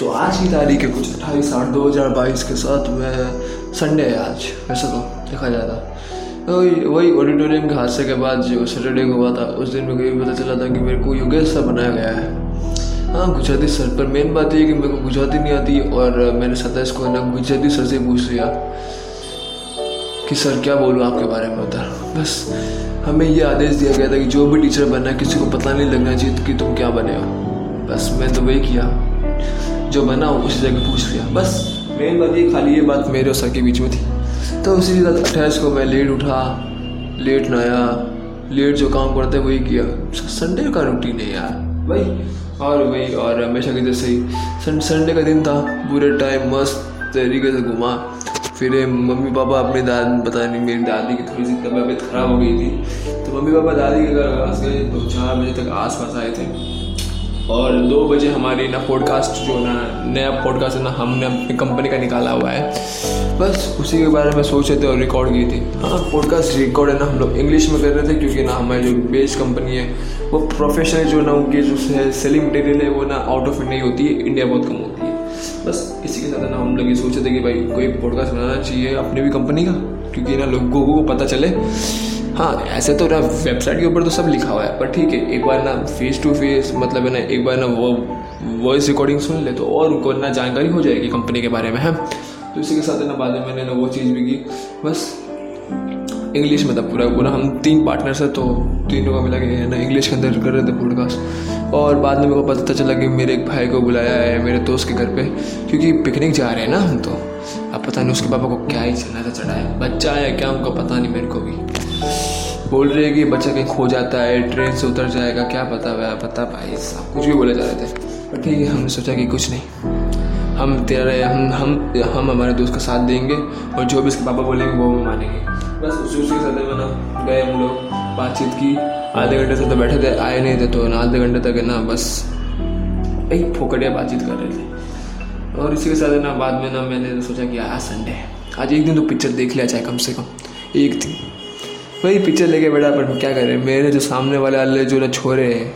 तो आज की तारीख है कुछ अट्ठाईस आठ दो हज़ार बाईस के साथ मैं संडे है आज, वैसे तो देखा जाए तो। वही वही ऑडिटोरियम के हादसे के बाद जो सैटरडे को हुआ था, उस दिन मेरे को पता चला था कि मेरे को योगेश सा बनाया गया है। हाँ गुजराती सर, पर मेन बात ये कि मेरे को गुजराती नहीं आती और मैंने सताइस को ना गुजराती सर से पूछ लिया कि सर क्या बोलूँ आपके बारे में उधर। बस हमें ये आदेश दिया गया था कि जो भी टीचर बनना है, किसी को पता नहीं लगना चाहिए कि तुम क्या बने हो। बस मैं तो वही किया। जो बना उसी जगह पूछ लिया। बस, मेन बात ये, खाली ये बात मेरे और सर के बीच में थी। तो उसी तरह अट्ठाईस को मैं लेट उठा, लेट नहाया, लेट जो काम करते वही किया। संडे का रूटीन है यार। भाई और वही, और हमेशा की जैसे ही। संडे का दिन था, पूरे टाइम मस्त तरीके से घुमा। फिर मम्मी पापा अपनी दादी पता नहीं, मेरी दादी की थोड़ी सी तबीयत खराब हो गई थी। तो मम्मी पापा दादी के घर पास गए तो चार बजे तक आस पास आए थे। और दो बजे हमारी ना पॉडकास्ट जो ना नया पॉडकास्ट है ना हमने अपनी कंपनी का निकाला हुआ है। बस उसी के बारे में सोच रहे थे और रिकॉर्ड की थी। हाँ पॉडकास्ट रिकॉर्ड है ना, हम लोग इंग्लिश में कर रहे थे क्योंकि ना हमारी जो बेस कंपनी है, वो प्रोफेशनल जो ना उनकी जो है सेलिंग मटेरियल है, वो ना आउट ऑफ़ इंडिया होती है इंडिया बहुत कम होती है। बस इसी के साथ ना हम लोग ये सोचे थे कि भाई कोई पॉडकास्ट बनाना चाहिए अपनी भी कंपनी का, क्योंकि ना लोगों को पता चले। हाँ ऐसे तो ना वेबसाइट के ऊपर तो सब लिखा हुआ है, पर ठीक है, एक बार ना फेस टू फेस मतलब है ना, एक बार ना वो वॉइस रिकॉर्डिंग सुन ले तो और उनको ना जानकारी हो जाएगी कंपनी के बारे में, है? तो इसी के साथ ना, बाद में मैंने ना वो चीज़ भी की, बस इंग्लिश में था पूरा पूरा, हम तीन पार्टनर्स हैं तो तीनों का मिला के ना इंग्लिश के अंदर कर रहे थे पॉडकास्ट और बाद में मेरे को पता चला कि मेरे एक भाई को बुलाया है, मेरे दोस्त के घर पे, क्योंकि पिकनिक जा रहे हैं ना हम तो। अब पता नहीं उसके पापा को क्या ही चलना था, चढ़ाया बच्चा है क्या उनको पता नहीं मेरे को भी। बोल रहे हैं कि बच्चा कहीं खो जाता है, ट्रेन से उतर जाएगा, क्या पता भाई पता भाई सब कुछ भी बोले जा रहे थे। पर ठीक है, हमने सोचा कि कुछ नहीं। हम तेरे, हम हम हम हमारे दोस्त का साथ देंगे और जो भी इसके पापा बोलेंगे, वो हम मानेंगे। बस उसी उसी के साथ में ना, गए हम लोग, बातचीत की। आधे घंटे से तो बैठे थे, आए नहीं थे तो ना आधे घंटे तक ना, बस एक फोकड़िया बातचीत कर रहे थे। और इसी के साथ ना, बाद में ना, मैंने सोचा कि आज संडे आज एक दिन तो पिक्चर देख लिया चाहे कम से कम, एक दिन। वही पिक्चर लेके बैठा पर क्या करें मेरे जो सामने वाले वाले जो ना छोरे हैं,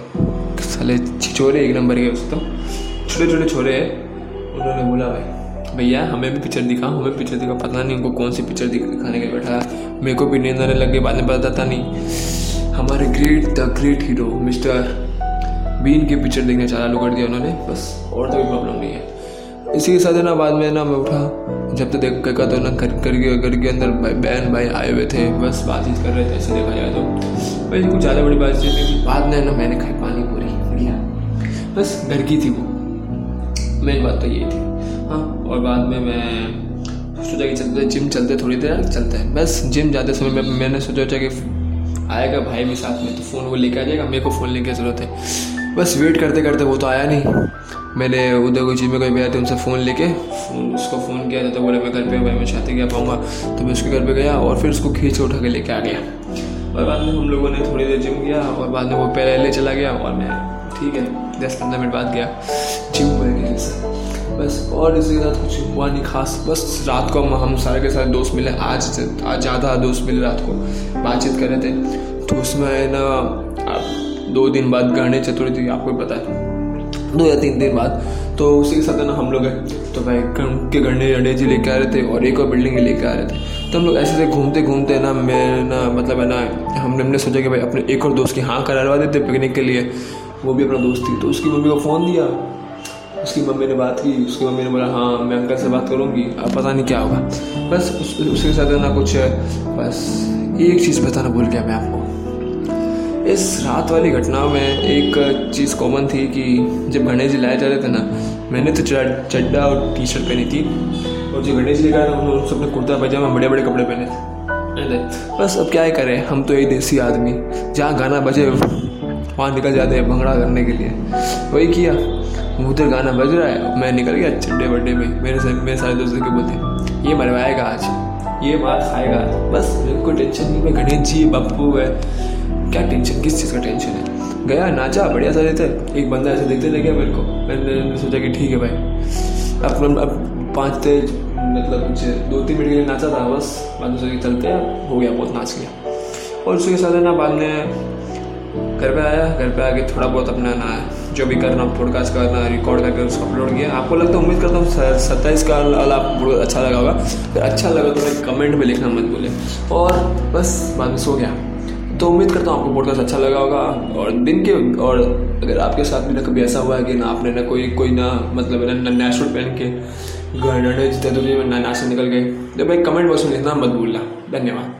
साले छोरे एक नंबर के उस तो छोटे छोटे छोरे हैं, उन्होंने बोला भाई भैया, हमें भी पिक्चर दिखा हमें पिक्चर दिखा पता नहीं उनको कौन सी पिक्चर दिखाने के बैठा मेरे को भी नींद आने लग गई, बाद में पता था नहीं। हमारे great the great hero mister Bean की पिक्चर देखने चालू कर दिया उन्होंने, बस, और तो कोई प्रॉब्लम नहीं है। इसी के साथ ना, बाद में ना, मैं उठा। जब तो देख कर तो ना घर घर के घर के अंदर भाई, बहन भाई आए हुए थे, बस बातचीत कर रहे थे, ऐसे देखा जाए तो। भाई, कुछ ज़्यादा बड़ी बातचीत नहीं थी। बाद में ना, मैंने खाई पानी पूरी, बढ़िया। बस घर की थी वो। मेन बात तो यही थी। हाँ और बाद में मैं सोचा कि चलते जिम चलते थोड़ी देर, चलते हैं। बस जिम जाते समय में, मैंने सोचा कि आएगा भाई भी साथ में तो फ़ोन वो लेके आ जाएगा। मेरे को फ़ोन लेने की ज़रूरत है। बस वेट करते करते वो तो आया नहीं। मैंने उधर कोई चीज़ में कोई गया था उनसे फ़ोन लेके फ़ोन उसको फ़ोन किया था तो बोले, मैं घर पे भाई, मैं शादी क्या पाऊँगा तो मैं उसके घर पे गया और फिर उसको खींच उठा के लेके आ गया। और बाद में हम लोगों ने थोड़ी देर जिम किया और बाद में वो पहले चला गया और मैं, ठीक है, दस पंद्रह मिनट बाद गया। जिम में बस, और इसके साथ कुछ हुआ नहीं खास। बस रात को हम सारे के सारे दोस्त मिले। आज आज ज़्यादा दोस्त मिले रात को। बातचीत कर रहे थे। तो उसमें ना दो दिन बाद गणेश चतुर्थी आपको पता है। दो या तीन दिन बाद। तो उसी के साथ ना हम लोग तो भाई के गंडे अंडे जी लेके आ रहे थे और एक और बिल्डिंग में लेके आ रहे थे। तो हम लोग ऐसे ऐसे घूमते घूमते ना मैं ना मतलब है ना हमने हमने सोचा कि भाई अपने एक और दोस्त की हाँ करवा देते पिकनिक के लिए। वो भी अपना दोस्त थी। तो उसकी मम्मी को फ़ोन दिया। उसकी मम्मी ने बात की। उसकी मम्मी ने बोला हाँ मैं अंकल से बात करूँगी। अब पता नहीं क्या होगा। बस उस, उसके साथ ना कुछ बस एक चीज़ बताना भूल गया मैं आपको। इस रात वाली घटना में एक चीज़ कॉमन थी कि जब गणेश जी लाए जा रहे थे ना मैंने तो चड्डा और टी शर्ट पहनी थी। और जो गणेश जी लेकर उन्होंने सबने कुर्ता पैजामा बड़े बड़े कपड़े पहने थे। बस अब क्या ही करें हम तो यही देसी आदमी। जहाँ गाना बजे वहाँ निकल जाते हैं भंगड़ा करने के लिए। वही किया। उधर गाना बज रहा है मैं निकल गया चड्डे बड्डे में। मेरे से मेरे सारे दोस्तों के बोलते ये मरवाएगा आज ये बात खाएगा बस मेरे को टेंशन नहीं मैं गणेश जी बप्पू है। क्या टेंशन किस चीज़ का टेंशन है? गया, नाचा, बढ़िया सा रहते एक बंदा ऐसे देखते लगे मेरे को। मैंने सोचा कि ठीक है भाई। अब अब पाँच थे मतलब कुछ दो तीन मिनट के लिए नाचा था, बस। बाद सोचा चलते हैं। हो गया, बहुत नाच गया और उसके साथ है ना, बाद में घर पे आया। घर पे आके थोड़ा बहुत अपना ना, जो भी करना पॉडकास्ट करना रिकॉर्ड करके उसको अपलोड किया। आपको लगता है, उम्मीद करता हूँ सत्ताईस का वाला आपको अच्छा लगा होगा। फिर अच्छा लगा तो मैं कमेंट में लिखना मत बोले और बस, बाद में सो गया। तो उम्मीद करता हूँ आपको पॉडकास्ट अच्छा लगा होगा। और दिन के और अगर आपके साथ भी ना कभी ऐसा हुआ है कि ना आपने ना कोई कोई ना मतलब ना सूट पहन के घर डंडे जितने दूरी में ना से निकल गए तो भाई कमेंट बॉक्स में लिखना मत भूलना। धन्यवाद।